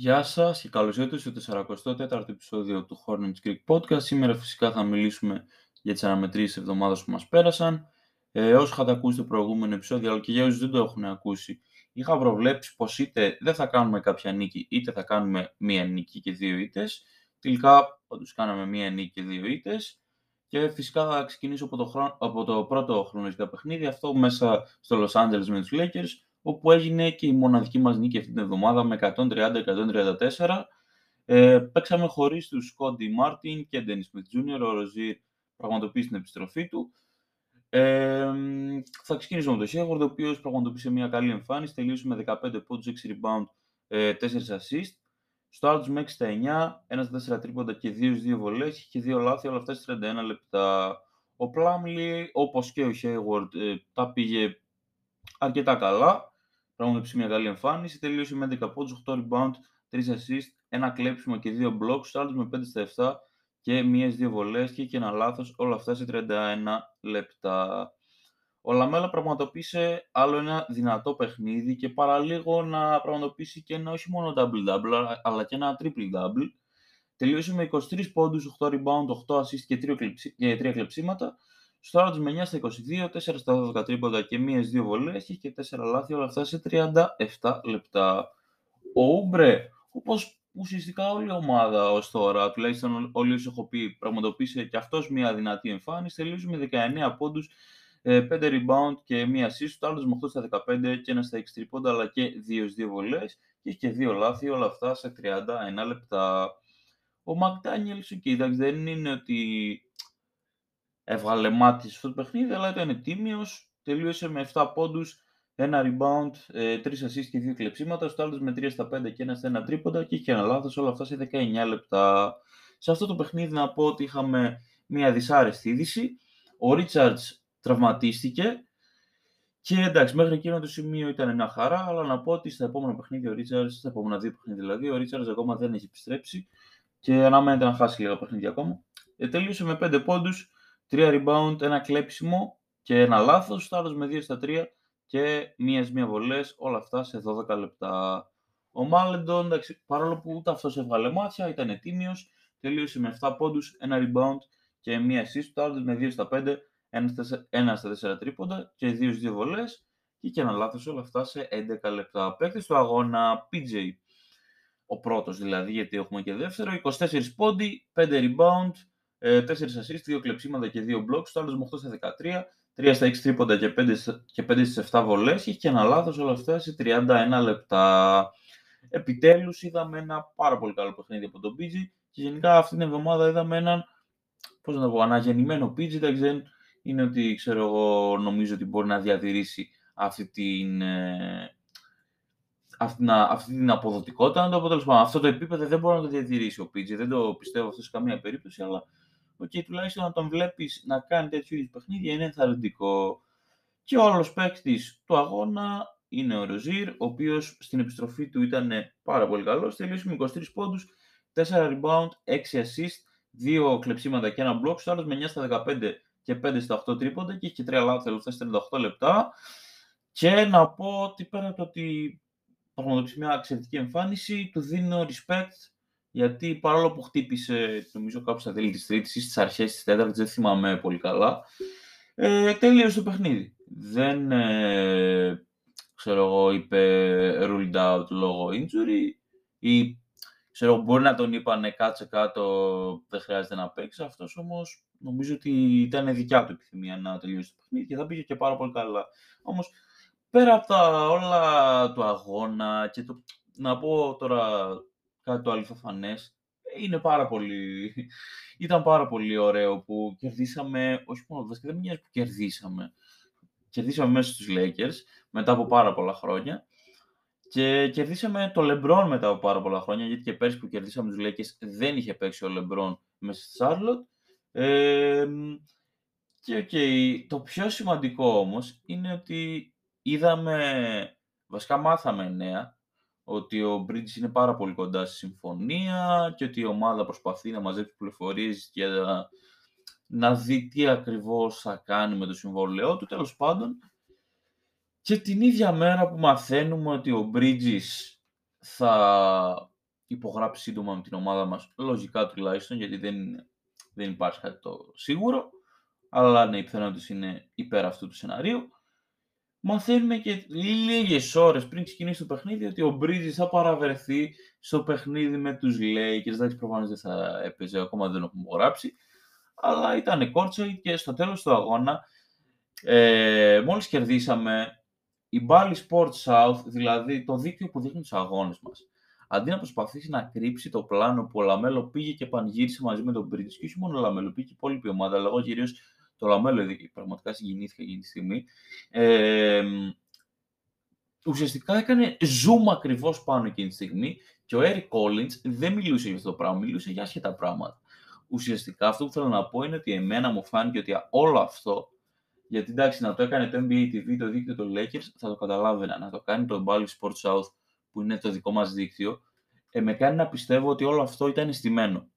Γεια σας και καλώς ήρθατε στο 44ο επεισόδιο του Hornets Creek Podcast. Σήμερα φυσικά θα μιλήσουμε για τις αναμετρήσεις της εβδομάδας που μας πέρασαν. Ε, όσοι είχατε ακούσει το προηγούμενο επεισόδιο, αλλά και για όσους δεν το έχουν ακούσει, είχα προβλέψει πως είτε δεν θα κάνουμε κάποια νίκη, είτε θα κάνουμε μία νίκη και δύο ήττες. Τελικά, όντως κάναμε μία νίκη και δύο ήττες. Και φυσικά θα ξεκινήσω από το, χρόνο, από το πρώτο χρονολογικά παιχνίδι, αυτό μέσα στο Los Angeles με τους Lakers, όπου έγινε και η μοναδική μας νίκη αυτή την εβδομάδα με 130-134. Ε, παίξαμε χωρίς τους Σκόντι Μάρτιν και Ντένι Σμιθ Jr. Ο Ροζίρ πραγματοποίησε την επιστροφή του. Ε, θα ξεκινήσω με τον Shepard, ο οποίος πραγματοποίησε μια καλή εμφάνιση. Τελείωσε με 15 πόντους, 6 rebound, 4 assist. Στο άλλο με 6 στα 9, ένας στα 4 τρίποντα και 2 2 βολές και 2 λάθη, όλα αυτά σε 31 λεπτά. Ο Πλάμλι, όπως και ο Hayward, ε, τα πήγε αρκετά καλά. Πραγματοποίησε μια καλή εμφάνιση. Τελείωσε με 11 πόντους, 8 rebound, 3 assist, ένα κλέψιμο και 2 blocks. Στο με 5 στα 7 και μία δύο βολές και, και ένα λάθος. Όλα αυτά σε 31 λεπτά. Ο Λαμέλα πραγματοποίησε άλλο ένα δυνατό παιχνίδι και παραλίγο να πραγματοποιήσει και ένα όχι μόνο double-double, αλλά και ένα triple-double. Τελείωσε με 23 πόντους, 8 rebound, 8 assist και 3 κλεψίματα. Στο άλλο με 9 στα 22, 4 στα 12 τρίποτα και μία δύο βολές και 4 λάθη, όλα αυτά σε 37 λεπτά. Ο Ούμπρε, όπως ουσιαστικά όλη η ομάδα ως τώρα, τουλάχιστον όλοι όσοι έχω πει, πραγματοποίησε και αυτός μια δυνατή εμφάνιση, τελείωσε με 19 πόντους, 5 ε, rebound και μία assist, το άλλος με 8 στα 15 και ένα στα 6 τρίποντα, αλλά και 2 2 βολές και είχε και 2 λάθη, όλα αυτά σε 31 λεπτά. Ο Μακδάνιελς, ok, εντάξει, δεν είναι ότι έβγαλε μάτι στο παιχνίδι, αλλά ήταν τίμιος, τελείωσε με 7 πόντους, ένα rebound, 3 ε, assists και 2 κλεψίματα, στο άλλο με 3 στα 5 και ένα στα 1 τρίποντα και είχε ένα λάθος, όλα αυτά σε 19 λεπτά. Σε αυτό το παιχνίδι να πω ότι είχαμε μια δυσάρεστη είδηση. Ο Ρίτσαρτς τραυματίστηκε και εντάξει, μέχρι εκείνο το σημείο ήταν μια χαρά, αλλά να πω ότι στα επόμενα παιχνίδια ο Ρίτσαρτς, στα επόμενα δύο παιχνίδια δηλαδή, ο Ρίτσαρτς ακόμα δεν έχει επιστρέψει και αναμένεται να χάσει λίγα παιχνίδια ακόμα. Ε, τελείωσε με 5 πόντους, 3 rebound, ένα κλέψιμο και ένα λάθος, το με 2 στα 3 και μίας μίας βολές, όλα αυτά σε 12 λεπτά. Ο Μάλεντον, εντάξει, παρόλο που ούτε αυτός έβγαλε μάτια, ήταν τίμιος, τελείωσε με 7 πόντους, ένα rebound και μία assist, το άλλο με 2 στα 5, ένα στα 4 τρίποντα και 2 δύο βολές και, και ένα λάθος όλα αυτά σε 11 λεπτά. Παίκτης του αγώνα PJ, ο πρώτος δηλαδή, γιατί έχουμε και δεύτερο, 24 πόντι, 5 rebound, 4 ε, assist, 2 κλεψίματα και 2 blocks, το άλλος με 8 στα 13, 3 στα 6 τρίποντα και 5, και 5 στις 7 βολές και και ένα λάθος όλα αυτά σε 31 λεπτά. Επιτέλους είδαμε ένα πάρα πολύ καλό παιχνίδι από τον Πίτζι και γενικά αυτή την εβδομάδα είδαμε έναν πώς να το πω, αναγεννημένο Πίτζι, δεν είναι ότι ξέρω εγώ νομίζω ότι μπορεί να διατηρήσει αυτή την, ε, αυτή, αυτή την αποδοτικότητα. Να το πω αυτό το επίπεδο δεν μπορεί να το διατηρήσει ο Πίτζι, δεν το πιστεύω αυτό σε καμία περίπτωση, αλλά okay, τουλάχιστον να τον βλέπεις να κάνει τέτοιου είδους παιχνίδια είναι ενθαρρυντικό. Και ο άλλος παίκτης του αγώνα είναι ο Ροζίρ, ο οποίος στην επιστροφή του ήταν πάρα πολύ καλός. Τελείωσε με 23 πόντους, 4 rebound, 6 assist, 2 κλεψίματα και ένα block. Στο άλλος με 9 στα 15 και 5 στα 8 τρίποντα και έχει 3 λάθη τελευταία 38 λεπτά. Και να πω ότι πέρα από το ότι πραγματοποιήσει μια εξαιρετική εμφάνιση, του δίνω respect γιατί παρόλο που χτύπησε, νομίζω κάπου στα τέλη της τρίτης ή στις αρχές της τέταρτης, δεν θυμάμαι πολύ καλά, ε, τελείωσε το παιχνίδι. Δεν, ε, ξέρω εγώ, είπε ruled out λόγω injury ή ξέρω, μπορεί να τον είπανε κάτσε κάτω, δεν χρειάζεται να παίξει. Αυτός όμως νομίζω ότι ήταν δικιά του επιθυμία να τελειώσει το παιχνίδι και θα πήγε και πάρα πολύ καλά. Όμως πέρα από τα όλα του αγώνα και το, να πω τώρα κάτι το αληθοφανές, είναι πάρα πολύ... Ήταν πάρα πολύ ωραίο που κερδίσαμε, όχι μόνο το δεν μοιάζει που κερδίσαμε. Κερδίσαμε μέσα στους Lakers μετά από πάρα πολλά χρόνια και κερδίσαμε το LeBron μετά από πάρα πολλά χρόνια, γιατί και πέρσι που κερδίσαμε τους Lakers δεν είχε παίξει ο LeBron μέσα στη Charlotte. Ε, και okay, το πιο σημαντικό όμως είναι ότι είδαμε, βασικά μάθαμε νέα, ότι ο Bridges είναι πάρα πολύ κοντά στη συμφωνία και ότι η ομάδα προσπαθεί να μαζέψει πληροφορίες και να, να δει τι ακριβώς θα κάνει με το συμβόλαιό του, τέλος πάντων. Και την ίδια μέρα που μαθαίνουμε ότι ο Bridges θα υπογράψει σύντομα με την ομάδα μας, λογικά τουλάχιστον, γιατί δεν, δεν υπάρχει κάτι το σίγουρο, αλλά ναι, οι πιθανότητες είναι υπέρ αυτού του σενάριου. Μαθαίνουμε και λίγες ώρες πριν ξεκινήσει το παιχνίδι ότι ο Bridges θα παραβρεθεί στο παιχνίδι με τους Lakers. Εντάξει, προφανώς δεν θα έπαιζε, ακόμα δεν έχουμε γράψει. Αλλά ήταν κόρτσο και στο τέλος του αγώνα, ε, μόλις κερδίσαμε, η Bally Sports South, δηλαδή το δίκτυο που δείχνει τους αγώνες μας, αντί να προσπαθήσει να κρύψει το πλάνο που ο LaMelo πήγε και πανηγύρισε μαζί με τον Bridges, και όχι μόνο ο LaMelo, πήγε και η υπόλοιπη ομάδα, αλλά εγώ κυρίως το LaMelo πραγματικά συγκινήθηκα εκείνη τη στιγμή. Ε, ουσιαστικά έκανε zoom ακριβώς πάνω εκείνη τη στιγμή και ο Eric Collins δεν μιλούσε για αυτό το πράγμα, μιλούσε για άσχετα πράγματα. Ουσιαστικά αυτό που θέλω να πω είναι ότι εμένα μου φάνηκε ότι όλο αυτό, γιατί εντάξει να το έκανε το NBA TV, το δίκτυο των Lakers, θα το καταλάβαινα. Να το κάνει το Bally Sports South, που είναι το δικό μας δίκτυο, ε, με κάνει να πιστεύω ότι όλο αυτό ήταν στημένο.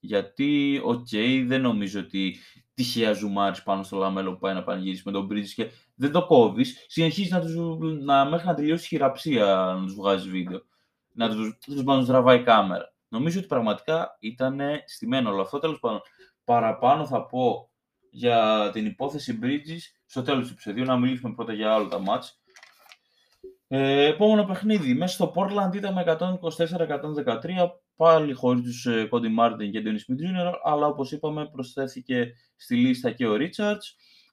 Γιατί, οκ, okay, δεν νομίζω ότι τυχαία ζουμάρεις πάνω στο LaMelo που πάει να πανηγυρίσει με τον Bridges και δεν το κόβεις. Συνεχίζεις να τους να, μέχρι να τελειώσει η χειραψία να τους βγάζει βίντεο. Να τους τους τραβάει κάμερα. Νομίζω ότι πραγματικά ήταν στημένο όλο αυτό. Τέλος πάντων, παραπάνω θα πω για την υπόθεση Bridges στο τέλος του επεισοδίου. Να μιλήσουμε πρώτα για όλα τα μάτς. Ε, επόμενο παιχνίδι. Μέσα στο Portland ήταν 124-113 πάλι χωρίς τους ε, Cody Martin και Dennis Smith Jr. Αλλά όπως είπαμε προσθέθηκε στη λίστα και ο Richards.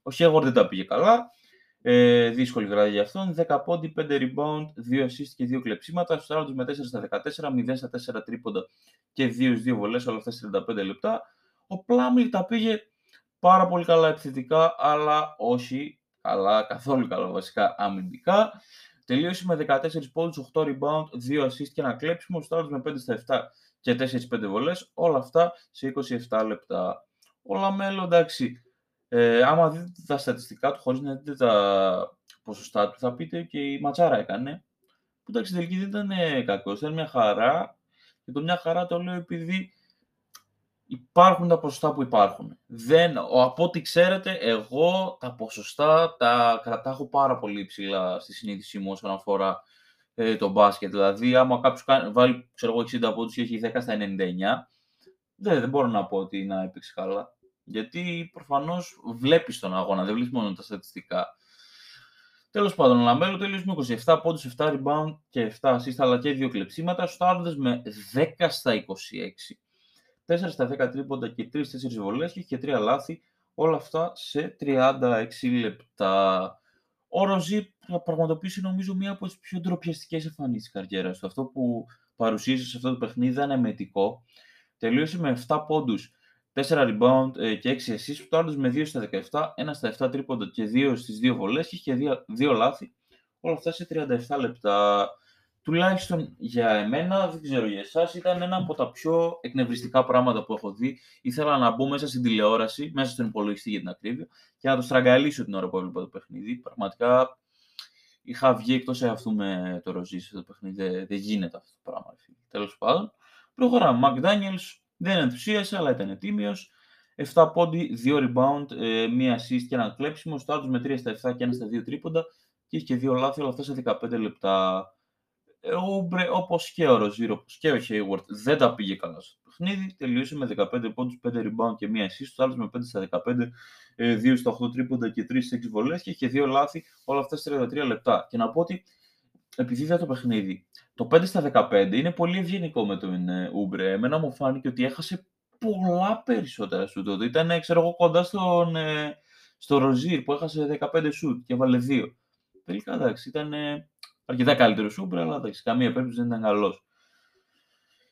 Ο Hayward δεν τα πήγε καλά. Ε, δύσκολη βράδυ για αυτόν. 10 πόντι, 5 rebound, 2 assist και 2 κλεψίματα. Στους άλλους με 4 στα 14, 0 στα 4 τρίποντα και 2 2 βολές, όλα αυτά 35 λεπτά. Ο Plumlee τα πήγε πάρα πολύ καλά επιθετικά, αλλά όχι καλά, καθόλου καλά βασικά αμυντικά. Τελείωσε με 14 πόντους, 8 rebound, 2 assist και ένα κλέψιμο. Στα άλλα με 5 στα 7 και 4-5 βολές. Όλα αυτά σε 27 λεπτά. Ο LaMelo, εντάξει, ε, άμα δείτε τα στατιστικά του, χωρίς να δείτε τα ποσοστά του, θα πείτε και ματσάρα έκανε. Που εντάξει, τελική δεν ήταν κακός, ήταν μια χαρά. Και το μια χαρά το λέω επειδή υπάρχουν τα ποσοστά που υπάρχουν. Δεν, από ό,τι ξέρετε, εγώ τα ποσοστά τα κρατάω πάρα πολύ ψηλά στη συνείδησή μου όσον αφορά ε, το μπάσκετ. Δηλαδή, άμα κάποιος βάλει ξέρω εγώ, 60 πόντους και έχει 10 στα 99, δεν, δεν μπορώ να πω ότι να έπαιξε καλά. Γιατί προφανώς βλέπεις τον αγώνα, δεν βλέπεις μόνο τα στατιστικά. Τέλος πάντων, ο Λαμπέλο τέλειωσε με 27 πόντους, 7 rebound και 7 assist, αλλά και 2 κλεψίματα. Στου με 10 στα 26. 4 στα 10 τρίποντα και 3-4 βολές και είχε 3 λάθη, όλα αυτά σε 36 λεπτά. Ο Ροζί θα πραγματοποιήσει νομίζω μία από τις πιο ντροπιαστικές εμφανίσεις της καριέρας του. Αυτό που παρουσίασε σε αυτό το παιχνίδι ήταν εμετικό. Τελείωσε με 7 πόντους, 4 rebound ε, και 6 assists, το άλλο με 2 στα 17, 1 στα 7 τρίποντα και 2 στις 2 βολές και είχε 2, 2 λάθη. Όλα αυτά σε 37 λεπτά τουλάχιστον για εμένα, δεν ξέρω για εσάς, ήταν ένα από τα πιο εκνευριστικά πράγματα που έχω δει. Ήθελα να μπω μέσα στην τηλεόραση, μέσα στον υπολογιστή για την ακρίβεια, και να το στραγγαλίσω την ώρα που έβλεπα το παιχνίδι. Πραγματικά είχα βγει εκτός εαυτού με το ροζί σε το παιχνίδι. Δεν, δεν γίνεται αυτό το πράγμα. Τέλος πάντων, προχωράμε. Μακ Daniels δεν ενθουσίασε, αλλά ήταν τίμιος. 7 πόντι, 2 rebound, 1 ε, assist και ένα κλέψιμο. Στο με 3 στα 7 και 1 στα 2 τρίποντα. Και είχε και 2 λάθη, όλα αυτά σε 15 λεπτά. Ο Ούμπρε, όπως και ο Ροζίρο, όπως και ο Hayward, δεν τα πήγε καλά στο παιχνίδι. Τελείωσε με 15 πόντους, 5 rebound και μία assist. Το άλλος με 5 στα 15, 2 ε, στα 8 τρίποντα και 3 6 βολές και είχε 2 λάθη, όλα αυτά σε 33 λεπτά. Και να πω ότι επειδή είδα το παιχνίδι, το 5 στα 15 είναι πολύ ευγενικό με τον Ούμπρε. Εμένα μου φάνηκε ότι έχασε πολλά περισσότερα σου τότε. Ήταν, ξέρω εγώ, κοντά στον, ε, στο Ροζίρ που έχασε 15 σουτ και έβαλε 2. Τελικά εντάξει, ήταν αρκετά καλύτερο Σούμπρε, αλλά εντάξει, καμία περίπτωση δεν ήταν καλός.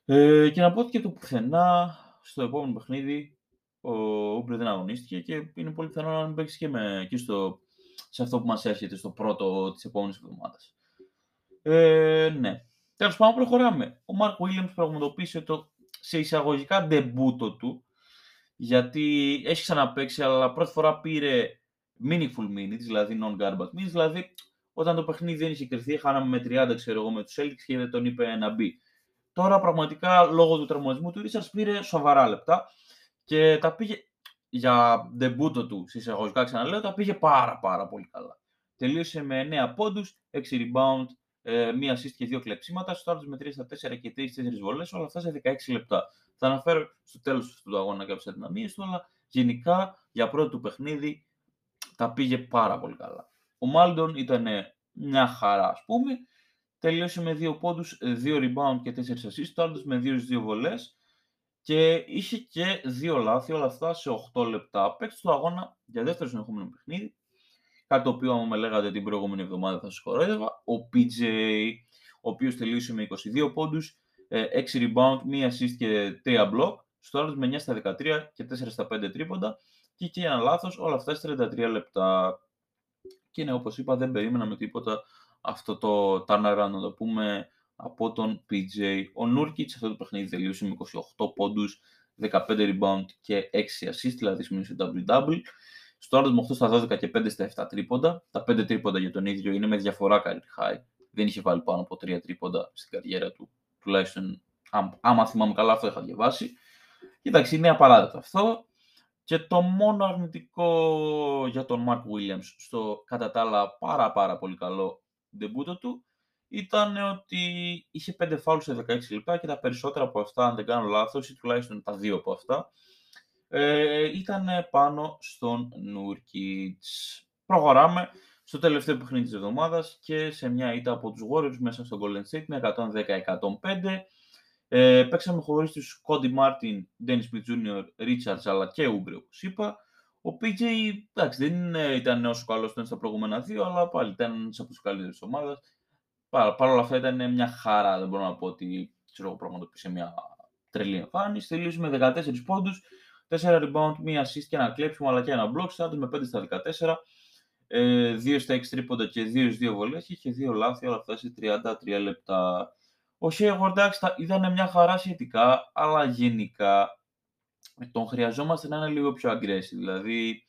Ε, και να πω ότι και το πουθενά στο επόμενο παιχνίδι ο Ούμπρε δεν αγωνίστηκε και είναι πολύ πιθανό να μην παίξει και, με, και στο, σε αυτό που μας έρχεται στο πρώτο της επόμενης εβδομάδας. Ε, ναι. Τέλος πάντων, προχωράμε. Ο Μάρκ Βίλιαμ πραγματοποίησε το σε εισαγωγικά ντεμπούτο του, γιατί έχει ξαναπέξει, αλλά πρώτη φορά πήρε meaningful minutes, δηλαδή non-garbage minutes, δηλαδή όταν το παιχνίδι δεν είχε κρυθεί, χάναμε με 30 ξέρω εγώ, με τους Celtics και δεν τον είπε να μπει. Τώρα πραγματικά λόγω του τραυματισμού του Ρίτσαρτ πήρε σοβαρά λεπτά και τα πήγε για ντεμπούτο του εισαγωγικά ξαναλέω, τα πήγε πάρα πάρα πολύ καλά. Τελείωσε με 9 πόντους, 6 rebound ε, μία assist και δύο κλεψίματα. Στο με 3 στα 4 και 3-4 βολές, όλα αυτά σε 16 λεπτά. Θα αναφέρω στο τέλος του αγώνα κάποιες αδυναμίες του, αλλά γενικά για πρώτο του παιχνίδι τα πήγε πάρα πολύ καλά. Ο Μάλντον ήταν μια χαρά, ας πούμε. Τελείωσε με 2 πόντους, 2 rebound και 4 assists. Το άλλο με 2 2 βολές. Και είχε και δύο λάθη, όλα αυτά σε 8 λεπτά. Παίξει το αγώνα για δεύτερο συνεχόμενο παιχνίδι. Κάτι το οποίο, άμα με λέγατε την προηγούμενη εβδομάδα, θα σας χορεύα. Ο PJ, ο οποίος τελείωσε με 22 πόντους, 6 ε, rebound, 1 assist και 3 block. Στο άλλο με 9 στα 13 και 4 στα 5 τρίποντα. Και είχε ένα λάθος, όλα αυτά σε 33 λεπτά. Και ναι, όπως είπα, δεν περίμενα τίποτα αυτό το turnaround, να το πούμε, από τον PJ. Ο Νούρκιτς αυτό το παιχνίδι τελείωσε με 28 πόντους, 15 rebound και 6 assist, δηλαδή σημείωσε double-double. Στο άλλο με 8 στα 12 και 5 στα 7 τρίποντα. Τα 5 τρίποντα για τον ίδιο είναι με διαφορά career high. Δεν είχε βάλει πάνω από 3 τρίποντα στην καριέρα του. Τουλάχιστον, άμα θυμάμαι καλά, αυτό είχα διαβάσει. Κοιτάξτε, είναι απαράδεκτο αυτό. Και το μόνο αρνητικό για τον Mark Williams στο κατά τα άλλα πάρα πάρα πολύ καλό ντεμπούτο του ήταν ότι είχε 5 φάουλ σε 16 λεπτά και τα περισσότερα από αυτά, αν δεν κάνω λάθος, ή τουλάχιστον τα δύο από αυτά, ε, ήταν πάνω στον Νούρκιτς. Προχωράμε στο τελευταίο παιχνίδι της εβδομάδας και σε μια ήττα από τους Warriors μέσα στο Golden State με 110-105. Ε, παίξαμε χωρίς τους Cody Martin, Dennis Smith Jr., Richards αλλά και Oubre όπως είπα. Ο PJ εντάξει, δεν ήταν όσο καλός ήταν στα προηγούμενα δύο, αλλά πάλι ήταν από τους καλύτερους της ομάδας. Παρ' όλα αυτά ήταν μια χαρά, δεν μπορώ να πω ότι ξέρω, πραγματοποίησε μια τρελή εμφάνιση. Τελείωσε με 14 πόντους, 4 rebound, 1 assist και ένα κλέψιμο αλλά και ένα block. Στάρτος με 5 στα 14, 2 ε, στα 6 τρίποντα και 2 στις 2 βολές. Είχε 2 λάθη, όλα αυτά σε 33 λεπτά. Ο Hayward εντάξει, ήταν μια χαρά σχετικά, αλλά γενικά τον χρειαζόμαστε να είναι λίγο πιο aggressive. Δηλαδή,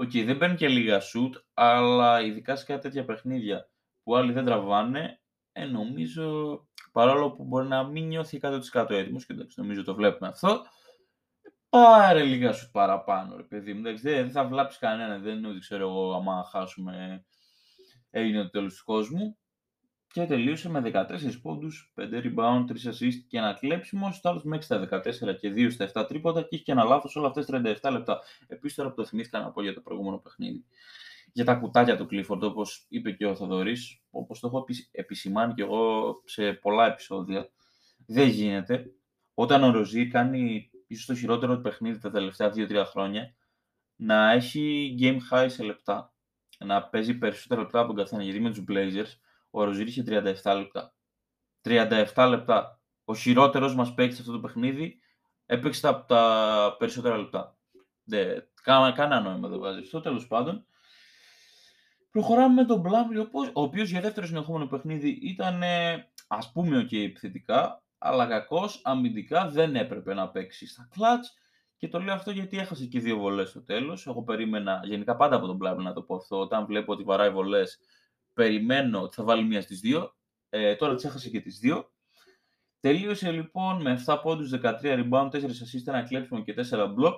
okay, δεν παίρνει και λίγα shoot, αλλά ειδικά σε κάτι τέτοια παιχνίδια που άλλοι δεν τραβάνε, ε, νομίζω, παρόλο που μπορεί να μην νιώθει 100% έτοιμος, και εντάξει, νομίζω το βλέπουμε αυτό, πάρε λίγα σου παραπάνω, ρε παιδί μου. δεν θα βλάψει κανένα. Δεν είναι ότι ξέρω εγώ, άμα χάσουμε, έγινε το τέλος του κόσμου. Και τελείωσε με 14 πόντους, 5 rebound, 3 assist και ένα κλέψιμο. Στο άλλο με 6 στα 14 και 2 στα 7 τρίποτα και είχε και ένα λάθος όλα αυτές 37 λεπτά. Επίσης τώρα που το θυμήθηκα να πω για το προηγούμενο παιχνίδι. Για τα κουτάκια του Clifford, όπως είπε και ο Θοδωρής, όπως το έχω επισημάνει και εγώ σε πολλά επεισόδια, δεν γίνεται. Όταν ο Ροζί κάνει ίσως το χειρότερο παιχνίδι τα τελευταία 2-3 χρόνια, να έχει game high σε λεπτά. Να παίζει περισσότερα λεπτά από τον καθένα. Γιατί με τους Blazers ο Ροζίρ είχε 37 λεπτά. 37 λεπτά. Ο χειρότερος μας παίκτης σε αυτό το παιχνίδει έπαιξε τα, τα περισσότερα λεπτά. Δεν, κανένα νόημα δεν βάζεις αυτό. Τέλος πάντων, προχωράμε με τον Μπλάμλι, ο οποίος για δεύτερο συνεχόμενο παιχνίδι ήταν ας πούμε οκ okay, επιθετικά, αλλά κακός αμυντικά δεν έπρεπε να παίξει στα clutch. Και το λέω αυτό γιατί έχασε και δύο βολές στο τέλος. Εγώ περίμενα, γενικά πάντα από τον Plumlee να το πω αυτό, όταν βλέπω ότι βαράει βολές, περιμένω ότι θα βάλει μία στις δύο. Ε, τώρα τις έχασε και τις δύο. Τελείωσε λοιπόν με 7 πόντους, 13 rebound, 4 assist, ένα κλέψιμο και 4 block.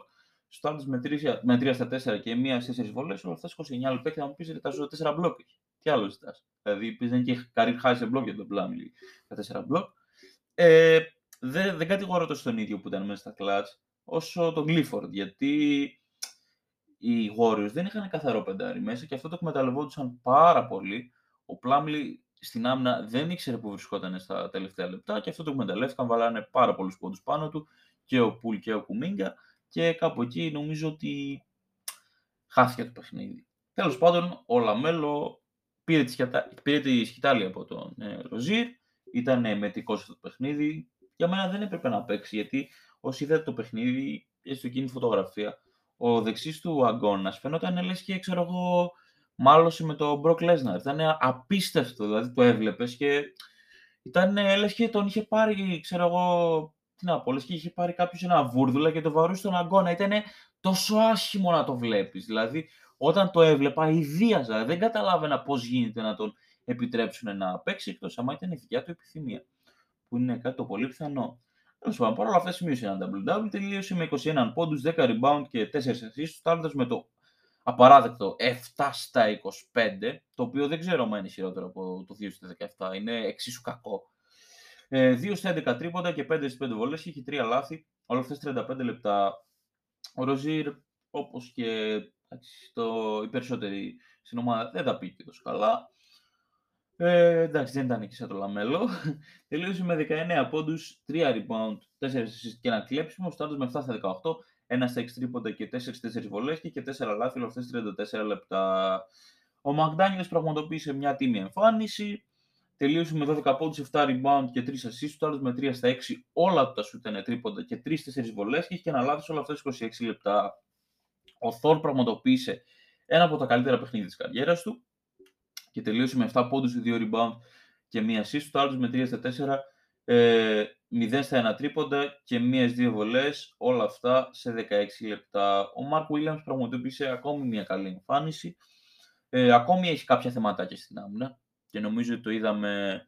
Στο άλλο με 3, με 3 στα 4 και 1 στις 4 βολές, όλα αυτά 29 λεπτά και θα μου πεις ότι τα ζω 4 block. Τι άλλο ζητάς; Δηλαδή, πεις δεν έχει καρύ χάσει σε block για τον Πλάμιλι τα 4 block. Ε, δεν, δεν κατηγορώ τόσο τον ίδιο που ήταν μέσα στα clutch, όσο τον Clifford, γιατί οι Warriors δεν είχαν καθαρό πεντάρι μέσα και αυτό το εκμεταλλευόντουσαν πάρα πολύ. Ο Πλάμλι στην άμυνα δεν ήξερε που βρισκόταν στα τελευταία λεπτά και αυτό το εκμεταλλεύτηκαν, βάλανε πάρα πολλούς πόντους πάνω του και ο Πουλ και ο Κουμίγκα και κάπου εκεί νομίζω ότι χάθηκε το παιχνίδι. Τέλος πάντων, ο LaMelo πήρε τη, σκυτα... πήρε τη σκυτάλη από τον ε, Rozier, ήταν εμετικός αυτό το παιχνίδι. Για μένα δεν έπρεπε να παίξει, γιατί όσοι είδατε το παιχνίδι, έστω εκείνη η φωτογραφία, ο δεξής του αγώνας φαινόταν λες και ξέρω εγώ μάλωσε με τον Brock Lesnar. Ήταν απίστευτο, δηλαδή το έβλεπες και ήταν λες και τον είχε πάρει, ξέρω εγώ, τι να πω, λες και είχε πάρει κάποιος ένα βούρδουλα και το βαρούσε στον αγώνα. Ήταν τόσο άσχημο να το βλέπεις. Δηλαδή, όταν το έβλεπα, ιδίαζα. Δεν καταλάβαινα πώς γίνεται να τον επιτρέψουν να παίξει εκτός άμα ήταν η δικιά του επιθυμία. Που είναι κάτι το πολύ πιθανό. Τέλο πάντων, παρόλα αυτά σημείωσε ένα double-double, τελείωσε με 21 πόντους, 10 rebound και 4 assists, στάροντα με το απαράδεκτο 7 στα 25, το οποίο δεν ξέρω αν είναι ισχυρότερο από το 2 στα 17, είναι εξίσου κακό. 2 ε, στα 11 τρίποντα και 5 στις 5 βολές, έχει 3 λάθη, όλα αυτές 35 λεπτά. Ο Rozier, όπως και το, οι περισσότεροι στην ομάδα, δεν τα πήγε τόσο καλά. Ε, εντάξει, δεν ήταν εκεί σαν το LaMelo. Τελείωσε με 19 πόντους, 3 rebound, 4 assists και ένα κλέψιμο. Στάντος με 7 στα 18, 1 στα 6 τρίποντα και 4-4 βολές και 4 λάθη όλες αυτές 34 λεπτά. Ο McDaniels πραγματοποίησε μια τίμια εμφάνιση. Τελείωσε με 12 πόντους, 7 rebound και 3 assists. Στάντος με 3 στα 6, όλα τα σου ήταν τρίποντα και 3-4 βολές και είχε και ένα λάθος όλα αυτές 26 λεπτά. Ο Θόρ πραγματοποίησε ένα από τα καλύτερα παιχνίδια της καριέρας του και τελείωσε με 7 πόντους, 2 rebound και μία assist. Το άλλο με 3 στα 4, ε, 0 στα 1 τρίποντα και μίας 2 βολές, όλα αυτά σε 16 λεπτά. Ο Μάρκ Williams πραγματοποίησε ακόμη μια καλή εμφάνιση. Ε, ακόμη έχει κάποια θεματάκια στην άμυνα και νομίζω ότι το είδαμε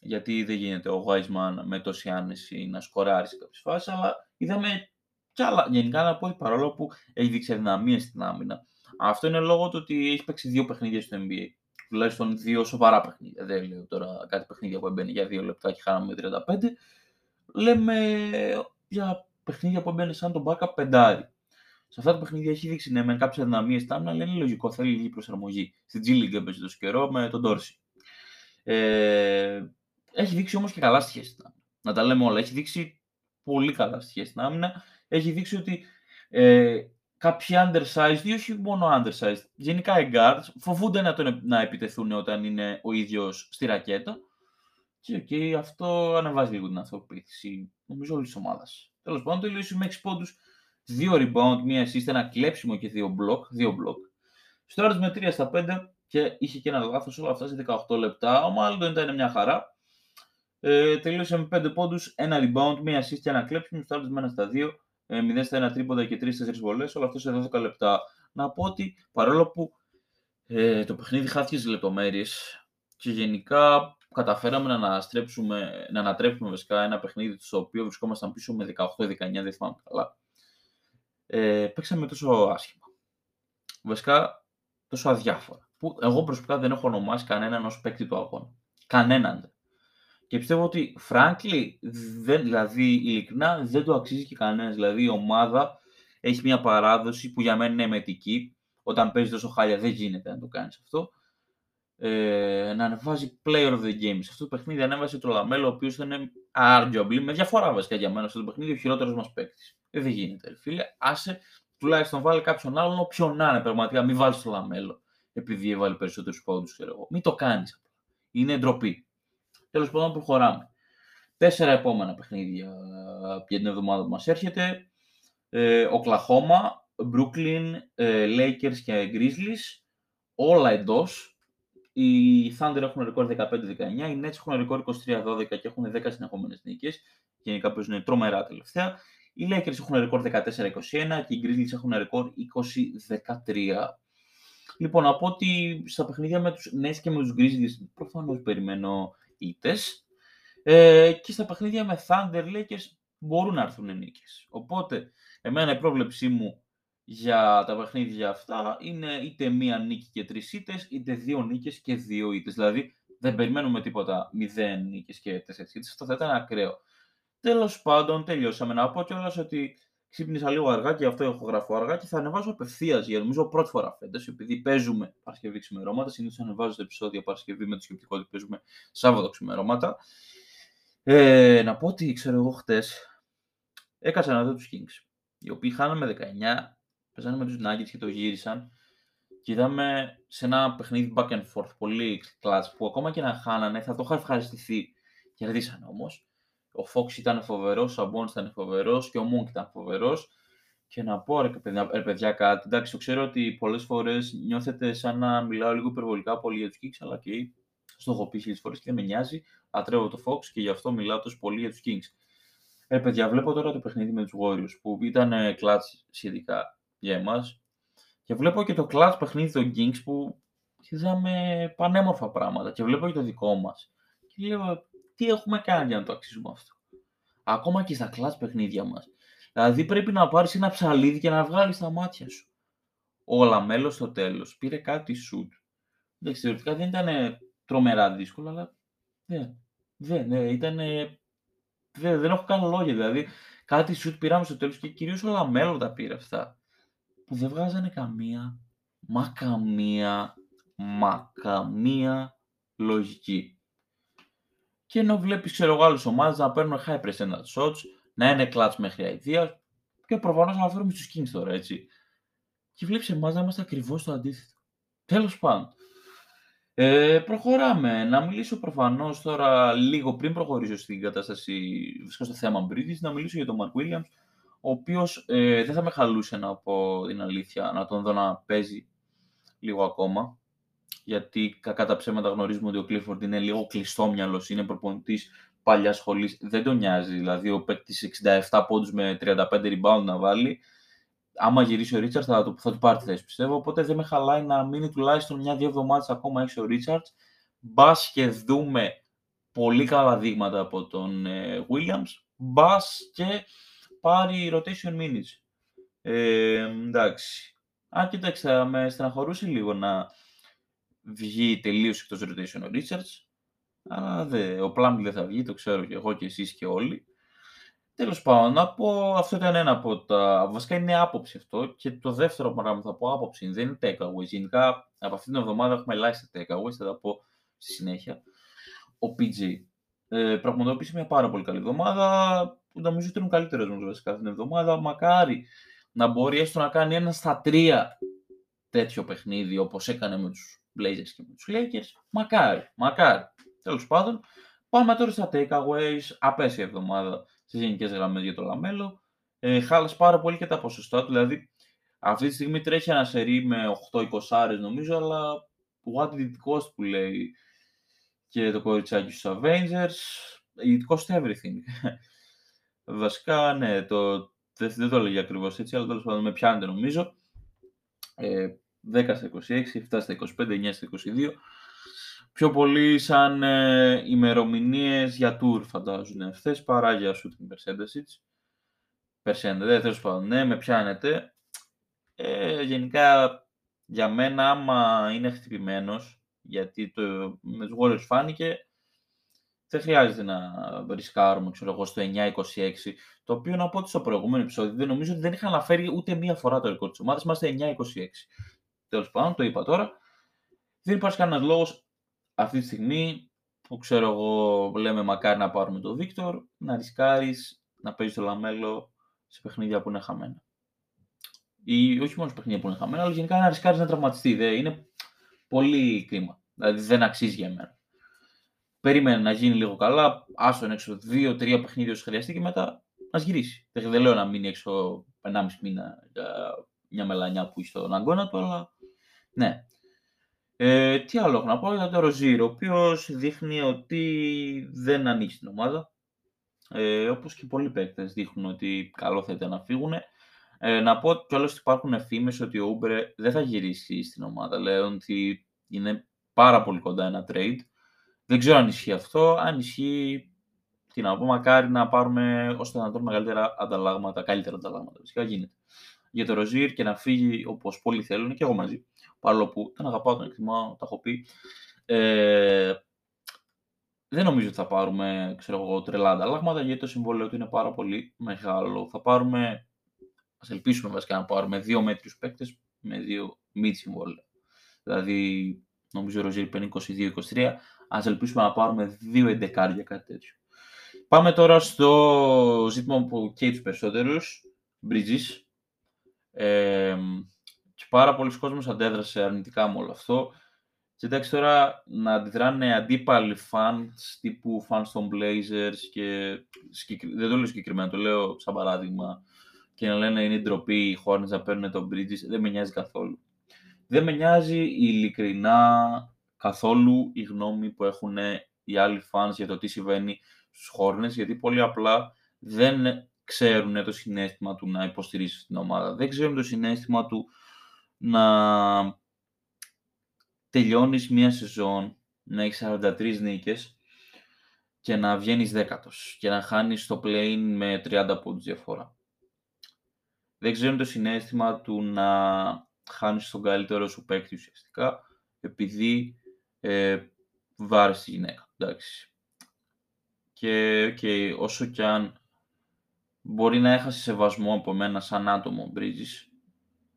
γιατί δεν γίνεται ο Wiseman με τόση άνεση να σκοράρει σε κάποιες φάσεις, αλλά είδαμε κι άλλα. Γενικά να πω παρόλο που έχει δείξει αδυναμίες στην άμυνα. Αυτό είναι λόγω του ότι έχει παίξει δύο παιχνίδια στο NBA τουλάχιστον δύο σοβαρά παιχνίδια. Δεν λέω τώρα κάτι παιχνίδια που έμπαινε για δύο λεπτά και χάναμε 35. Λέμε για παιχνίδια που έμπαινε σαν τον Μπάκα πεντάρι. Σε αυτά τα παιχνίδια έχει δείξει ναι, με κάποιες αδυναμίες τάμνα, αλλά είναι λογικό. Θέλει λίγη προσαρμογή. Στην G League έπαιζε τόσο καιρό με τον Τόρση. Ε, έχει δείξει όμως και καλά στοιχεία στην άμυνα. Να τα λέμε όλα. Έχει δείξει πολύ καλά στοιχεία στην άμυνα. Έχει δείξει ότι ε, κάποιοι undersized ή όχι μόνο undersized, γενικά οι guards φοβούνται να, τον, να επιτεθούν όταν είναι ο ίδιος στη ρακέτα και okay, αυτό ανεβάζει λίγο την αυτοποίθηση, νομίζω όλης της ομάδας. Τέλος πάντων, τελείωσε με 6 πόντους, 2 rebound, 1 assist, ένα κλέψιμο και 2 block. 2 block. Στο με 3 στα 5 και είχε και ένα λάθος όλα αυτά σε 18 λεπτά. Ο Μάλλον ήταν μια χαρά. Ε, τελείωσε με 5 πόντους, ένα rebound, 1 assist και ένα κλέψιμο. Στο με 1 στα 2 0 ε, στα 1 τρίποντα και 3-4 βολές, όλο αυτό σε 12 λεπτά. Να πω ότι παρόλο που ε, το παιχνίδι χάθηκε στις λεπτομέρειες και γενικά καταφέραμε να αναστρέψουμε, να ανατρέψουμε βασικά ένα παιχνίδι στο οποίο βρισκόμασταν πίσω με 18-19, δεν θυμάμαι καλά. Ε, παίξαμε τόσο άσχημα. Βασικά τόσο αδιάφορα. Που εγώ προσωπικά δεν έχω ονομάσει κανέναν ως παίκτη του αγώνα. Κανέναν. Και πιστεύω ότι, frankly, δεν, δηλαδή, ειλικρινά, δεν το αξίζει και κανένας. Δηλαδή, η ομάδα έχει μια παράδοση που για μένα είναι εμετική. Όταν παίζει τόσο χάλια, δεν γίνεται να το κάνεις αυτό. Ε, να ανεβάζει player of the game. Σε αυτό το παιχνίδι ανέβασε το LaMelo, ο οποίος ήταν arguably, με διαφορά βασικά για μένα, αυτό το παιχνίδι, ο χειρότερος μας παίκτης. Ε, δεν γίνεται, φίλε. Άσε τουλάχιστον βάλει κάποιον άλλον, όποιον να είναι πραγματικά. Μην βάλεις το LaMelo επειδή έβαλε περισσότερους πόντους, ξέρω εγώ. Μην το κάνεις. Είναι ντροπή. Τέλος πάντων, προχωράμε. Τέσσερα επόμενα παιχνίδια ε, για την εβδομάδα που μας έρχεται. Ε, Οκλαχώμα, Brooklyn, ε, Lakers και Grizzlies. Όλα εντός. Οι Thunder έχουν ρεκόρ 15-19, οι Nets έχουν ρεκόρ 23-12 και έχουν 10 συνεχόμενες νίκες. Γενικά παίζουν τρομερά τελευταία. Οι Lakers έχουν ρεκόρ 14-21 και οι Grizzlies έχουν ρεκόρ 20-13. Λοιπόν, από ότι στα παιχνίδια με τους Nets και με τους Grizzlies προφανώς περιμένω ήττες. Ε, και στα παιχνίδια με Thunder Lakers μπορούν να έρθουν νίκες. Οπότε, εμένα η πρόβλεψή μου για τα παιχνίδια αυτά είναι είτε μία νίκη και τρεις ήττες, είτε δύο νίκες και δύο ήττες. Δηλαδή, δεν περιμένουμε τίποτα μηδέν νίκες και τέσσερις ήττες. Αυτό θα ήταν ακραίο. Τέλος πάντων, τελειώσαμε. Να πω κιόλας ότι ξύπνησα λίγο αργά και αυτό έχω γραφώ αργά και θα ανεβάσω απευθείας για νομίζω πρώτη φορά φέτος, επειδή παίζουμε Παρασκευή ξημερώματα. Συνήθως ανεβάζω το επεισόδιο Παρασκευή με το σκεπτικό ότι παίζουμε Σάββατο ξημερώματα. Ε, να πω ότι ξέρω εγώ χτες έκανα να δω τους Kings, οι οποίοι χάναμε 19, παίζανε με τους Nuggets και το γύρισαν. Και είδαμε σε ένα παιχνίδι back and forth πολύ κλατς που ακόμα και να χάνανε θα το είχα ευχαριστηθεί. Κερδίσαν όμως. Ο Fox ήταν φοβερός, ο Σαμπόν ήταν φοβερός και ο Μουνκ ήταν φοβερός. Και να πω ρε παιδιά, ρε παιδιά κάτι, εντάξει, το ξέρω ότι πολλές φορές νιώθετε σαν να μιλάω λίγο υπερβολικά πολύ για του Kings, αλλά και στο έχω πει χίλιες φορές και δεν με νοιάζει. Ατρεύω το Fox και γι' αυτό μιλάω τόσο πολύ για τους Kings. Ρε παιδιά, βλέπω τώρα το παιχνίδι με τους Warriors που ήταν κλατ σχετικά για εμάς. Και βλέπω και το κλατ παιχνίδι των Kings που είδαμε πανέμορφα πράγματα. Και βλέπω και το δικό μας. Και λέω, τι έχουμε κάνει για να το αξίζουμε αυτό. Ακόμα και στα clutch παιχνίδια μας. Δηλαδή πρέπει να πάρεις ένα ψαλίδι και να βγάλεις τα μάτια σου. ο LaMelo στο τέλος πήρε κάτι σουτ. Εντάξει, θεωρητικά δεν ήταν τρομερά δύσκολο, αλλά δεν, δεν, ναι, ήταν, δεν, δεν έχω καν λόγια, δηλαδή κάτι σουτ πήραμε στο τέλος και κυρίως ο LaMelo τα πήρε αυτά, που δεν βγάζανε καμία, μα καμία, μα καμία λογική. Και ενώ βλέπεις, ξέρω εγώ, άλλες ομάδες να παίρνουν high percentage shots, να είναι clutch μέχρι αηδία και προφανώς να φέρουμε στους Kings τώρα, έτσι. Και βλέπεις εμάς να είμαστε ακριβώς το αντίθετο. Τέλος πάντων. Ε, προχωράμε. Να μιλήσω προφανώς τώρα λίγο πριν προχωρήσω στην κατάσταση, βρίσκω στο θέμα Bridges, να μιλήσω για τον Mark Williams, ο οποίος ε, δεν θα με χαλούσε να πω την αλήθεια, να τον δω να παίζει λίγο ακόμα γιατί κακά τα ψέματα γνωρίζουμε ότι ο Clifford είναι λίγο κλειστόμυαλο, είναι προπονητής παλιάς σχολής, δεν τον νοιάζει. Δηλαδή, ο παίκτης 67 πόντους με 35 rebound να βάλει, άμα γυρίσει ο Ρίτσαρτς θα, θα του πάρει τη θέση πιστεύω. Οπότε δεν με χαλάει να μείνει τουλάχιστον μια-δύο εβδομάδες ακόμα έξω ο Ρίτσαρτς. Μπας και δούμε πολύ καλά δείγματα από τον ε, Williams. Μπας και πάρει rotation minutes. Ε, εντάξει. Αν κοιτάξτε, με στεναχωρούσε λίγο να βγει τελείως εκτός rotation ο Richards. Αλλά δε, ο Plumlee δεν θα βγει, το ξέρω και εγώ και εσείς και όλοι. Τέλος πάντων, να πω, αυτό ήταν ένα από τα. Βασικά είναι άποψη αυτό. Και το δεύτερο πράγμα που θα πω άποψη δεν είναι takeaways. Γενικά από αυτή την εβδομάδα έχουμε ελάχιστα takeaways, θα τα πω στη συνέχεια. Ο PG ε, πραγματοποίησε μια πάρα πολύ καλή εβδομάδα. Νομίζω ότι είναι ο καλύτερος μου βασικά αυτή την εβδομάδα. Μακάρι να μπορεί έστω να κάνει ένα στα τρία τέτοιο παιχνίδι όπως έκανε με τους Blazers και με τους Lakers. Μακάρι, μακάρι. Τέλος πάντων, πάμε τώρα στα takeaways. Απαίσια εβδομάδα στις γενικές γραμμές για το LaMelo. Ε, χάλασε πάρα πολύ και τα ποσοστά του, δηλαδή αυτή τη στιγμή τρέχει ένα σερί με 8-20 νομίζω, αλλά what did it cost που λέει και το κοριτσάκι στους Avengers, it cost everything. Βασικά, ναι, το, δεν, δεν το έλεγε ακριβώς έτσι, αλλά τέλος πάντων με πιάνετε νομίζω. Ε, 10 στα 26, 7 στα 25, 9 στα 22. Πιο πολύ σαν ε, ημερομηνίες για tour φαντάζουν αυτέ παρά για shooting percentage. Percentage, τέλος πάντων. Ναι, με πιάνετε. Ε, γενικά για μένα, άμα είναι χτυπημένος, γιατί το, με τους Warriors φάνηκε, δεν χρειάζεται να ρισκάρουμε ξέρω εγώ, στο 9-26. Το οποίο να πω ότι στο προηγούμενο επεισόδιο δεν νομίζω ότι δεν είχα αναφέρει ούτε μία φορά το ρεκόρ της ομάδας. Είμαστε 9-26. Τέλος πάντων, το είπα τώρα. Δεν υπάρχει κανένας λόγος αυτή τη στιγμή που ξέρω εγώ, λέμε μακάρι να πάρουμε τον Victor, να ρισκάρεις να παίζεις το LaMelo σε παιχνίδια που είναι χαμένα. Ή όχι μόνο σε παιχνίδια που είναι χαμένα, αλλά γενικά να ρισκάρεις να τραυματιστείς. Δε. Είναι πολύ κρίμα. Δηλαδή δεν αξίζει για μένα. Περίμενε να γίνει λίγο καλά, άσο έξω δύο-τρία παιχνίδια όσο χρειαστεί και μετά να γυρίσει. Δεν λέω να μείνει έξω 1,5 μήνα για μια μελανιά που έχει στον αγκώνα του, αλλά ναι. Ε, τι άλλο έχω να πω για τον Ροζίρο, ο οποίος δείχνει ότι δεν ανοίξει την ομάδα. Ε, όπως και πολλοί παίκτες δείχνουν ότι καλό θα ήταν να φύγουν. Ε, να πω κιόλας ότι υπάρχουν φήμες ότι ο Ούμπρε δεν θα γυρίσει στην ομάδα. Λέω ότι είναι πάρα πολύ κοντά ένα trade. Δεν ξέρω αν ισχύει αυτό. Αν ισχύει, τι να πω, μακάρι να πάρουμε ώστε να δούμε μεγαλύτερα ανταλλάγματα, καλύτερα ανταλλάγματα. Φυσικά γίνεται. Για το Ροζίρ και να φύγει όπως πολλοί θέλουν και εγώ μαζί παρόλο που τον αγαπάω, τον εκτιμάω, τα έχω πει. Ε, δεν νομίζω ότι θα πάρουμε ξέρω εγώ, τρελά ανταλλάγματα γιατί το συμβόλαιο του είναι πάρα πολύ μεγάλο. Θα πάρουμε, ας ελπίσουμε βασικά να πάρουμε δύο μέτριους παίκτες με δύο μη συμβόλαια. Δηλαδή, νομίζω ο Ροζίρ παίρνει 22-23. Α ελπίσουμε να πάρουμε δύο εντεκάρια κάτι τέτοιο. Πάμε τώρα στο ζήτημα που καίει τους περισσότερους. Bridges. Ε, και πάρα πολλοί κόσμος αντέδρασε αρνητικά με όλο αυτό. Και εντάξει τώρα να αντιδράνε αντίπαλοι fans τύπου fans των Blazers και δεν το λέω συγκεκριμένα, το λέω σαν παράδειγμα και να λένε είναι ντροπή οι Hornets να παίρνουν τον Bridges, δεν με νοιάζει καθόλου. Δεν με νοιάζει ειλικρινά καθόλου η γνώμη που έχουν οι άλλοι fans για το τι συμβαίνει στους Hornets, γιατί πολύ απλά δεν ξέρουν το συνέστημα του να υποστηρίζεις την ομάδα. Δεν ξέρουν το συνέστημα του να τελειώνεις μία σεζόν, να έχεις 43 νίκες και να βγαίνεις δέκατος και να χάνεις το play με 30 πόντους διαφορά. Δεν ξέρουν το συνέστημα του να χάνεις τον καλύτερο σου παίκτη ουσιαστικά, επειδή ε, βάρες τη γυναίκα. Εντάξει. Και okay, όσο κι αν μπορεί να έχασε σεβασμό από μένα σαν άτομο ο Bridges,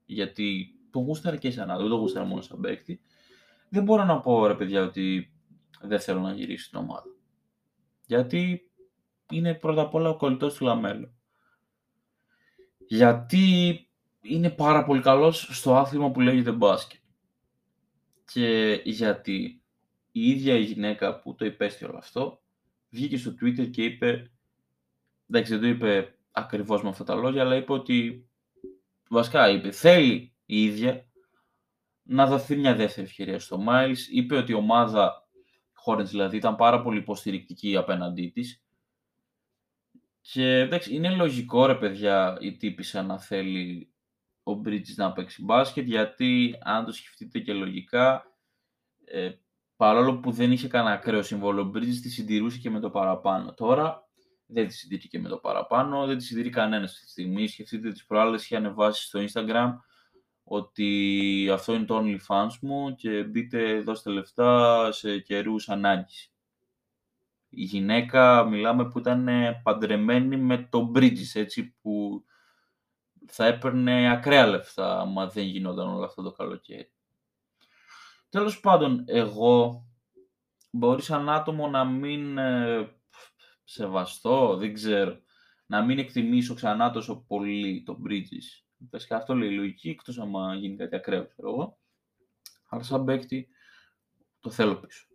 γιατί το γούσταρα και σαν άτομο, δεν το γούσταρα μόνο σαν παίκτη, δεν μπορώ να πω ρε παιδιά ότι δεν θέλω να γυρίσει την ομάδα. Γιατί είναι πρώτα απ' όλα ο κολλητός του LaMelo. Γιατί είναι πάρα πολύ καλός στο άθλημα που λέγεται μπάσκετ. Και γιατί η ίδια η γυναίκα που το υπέστη όλο αυτό βγήκε στο Twitter και είπε εντάξει δεν το είπε ακριβώς με αυτά τα λόγια αλλά είπε ότι βασικά είπε θέλει η ίδια να δοθεί μια δεύτερη ευκαιρία στο Miles. Είπε ότι η ομάδα Hornets δηλαδή ήταν πάρα πολύ υποστηρικτική απέναντί της και εντάξει, είναι λογικό ρε παιδιά η τύπησα να θέλει ο Bridges να παίξει μπάσκετ, γιατί αν το σκεφτείτε και λογικά, ε, παρόλο που δεν είχε κανένα ακραίο συμβόλο, ο Bridges τη συντηρούσε και με το παραπάνω. Τώρα δεν τη συντηρεί και με το παραπάνω, δεν τη συντηρεί κανένας αυτή τη στιγμή. Σκεφτείτε τις προάλλες είχε ανεβάσει στο Instagram ότι αυτό είναι το OnlyFans μου και μπείτε, δώστε λεφτά σε καιρούς ανάγκης η γυναίκα, μιλάμε που ήταν παντρεμένη με τον Bridges, έτσι, που θα έπαιρνε ακραία λεφτά άμα δεν γινόταν όλο αυτό το καλοκαίρι. Τέλος πάντων, εγώ μπορείς σαν άτομο να μην ε, σεβαστώ, δεν ξέρω, να μην εκτιμήσω ξανά τόσο πολύ τον Bridges. Πες και αυτό λέει λογική, εκτός άμα γίνει κάτι ακραίο, ξέρω εγώ. Αλλά σαν παίκτη το θέλω πίσω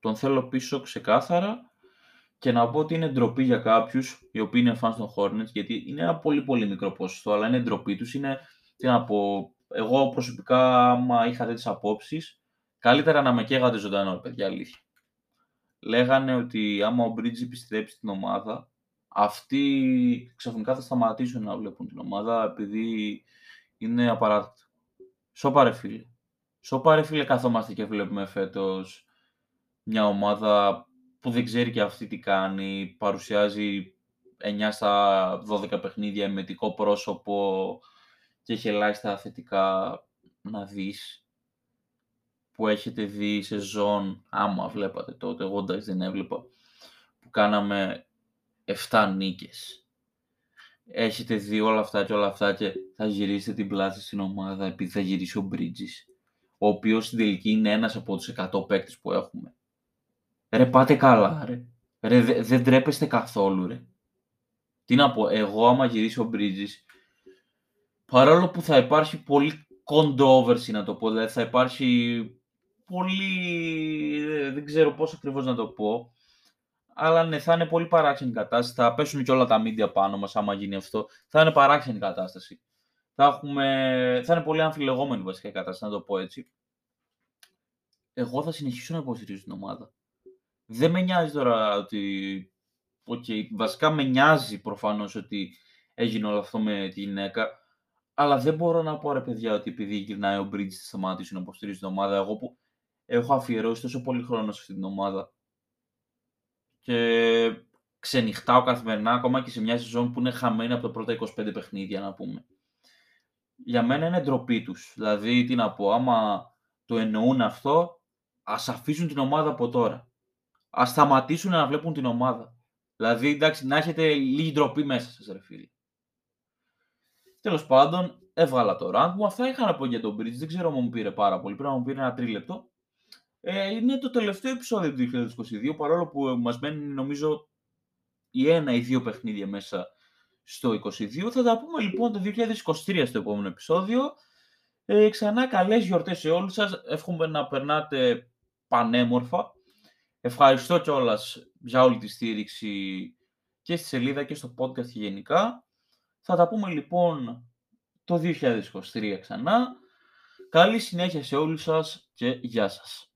τον θέλω πίσω ξεκάθαρα και να πω ότι είναι ντροπή για κάποιους οι οποίοι είναι fans των Hornets, γιατί είναι ένα πολύ πολύ μικρό ποσοστό, αλλά είναι ντροπή τους. Είναι, τι να πω, εγώ προσωπικά, άμα είχα τέτοιες απόψεις, καλύτερα να με καίγατε ζωντανό, παιδιά, αλήθεια. Λέγανε ότι άμα ο Bridge επιστρέψει την ομάδα, αυτοί ξαφνικά θα σταματήσουν να βλέπουν την ομάδα επειδή είναι απαράδεκτο. Σοπαρε φίλε. Σοπαρε φίλε καθόμαστε και βλέπουμε φέτος μια ομάδα που δεν ξέρει και αυτή τι κάνει, παρουσιάζει 9 στα 12 παιχνίδια εμετικό πρόσωπο και έχει ελάχιστα θετικά να δεις που έχετε δει σε ζών, άμα βλέπατε τότε, εγώ εντάξει δεν έβλεπα, που κάναμε 7 νίκες. Έχετε δει όλα αυτά και όλα αυτά και θα γυρίσετε την πλάτη στην ομάδα επειδή θα γυρίσει ο Bridges, ο οποίος στην τελική είναι ένας από τους 100 παίκτες που έχουμε. Ρε πάτε καλά, ρε. ρε δεν δε τρέπεστε καθόλου, ρε. Τι να πω, εγώ άμα γυρίσω ο Bridges, παρόλο που θα υπάρχει πολύ controversy να το πω, δηλαδή θα υπάρχει πολύ, δεν ξέρω πώς ακριβώς να το πω, αλλά ναι, θα είναι πολύ παράξενη κατάσταση, θα πέσουν και όλα τα media πάνω μας άμα γίνει αυτό, θα είναι παράξενη κατάσταση. Θα, έχουμε, θα είναι πολύ αμφιλεγόμενη βασικά η κατάσταση, να το πω έτσι. Εγώ θα συνεχίσω να υποστηρίζω την ομάδα. Δεν με νοιάζει τώρα ότι... Okay, βασικά με νοιάζει προφανώς ότι έγινε όλο αυτό με τη γυναίκα, αλλά δεν μπορώ να πω ρε παιδιά ότι επειδή γυρνάει ο Bridges θα σταματήσει να υποστηρίζει την ομάδα. Εγώ που έχω αφιερώσει τόσο πολύ χρόνο σε αυτή την ομάδα και ξενυχτάω καθημερινά ακόμα και σε μια σεζόν που είναι χαμένη από τα πρώτα 25 παιχνίδια να πούμε. Για μένα είναι ντροπή τους. Δηλαδή, τι να πω, άμα το εννοούν αυτό, ας αφήσουν την ομάδα από τώρα ας σταματήσουν να βλέπουν την ομάδα. Δηλαδή, εντάξει, να έχετε λίγη ντροπή μέσα σας, ρε φίλοι. Τέλος πάντων, έβγαλα το rant μου. Αυτά είχα να πω για τον Bridge. Δεν ξέρω αν μου πήρε πάρα πολύ. Πρέπει να μου πήρε ένα τρίλεπτο. Ε, είναι το τελευταίο επεισόδιο του 2022, παρόλο που μας μένουν νομίζω η ένα ή δύο παιχνίδια μέσα στο 2022. Θα τα πούμε λοιπόν το 2023 στο επόμενο επεισόδιο. Ε, ξανά καλές γιορτές σε όλους σας. Εύχομαι να περνάτε πανέμορφα. Ευχαριστώ κιόλας για όλη τη στήριξη και στη σελίδα και στο podcast και γενικά. Θα τα πούμε λοιπόν το 2023 ξανά. Καλή συνέχεια σε όλους σας και γεια σας.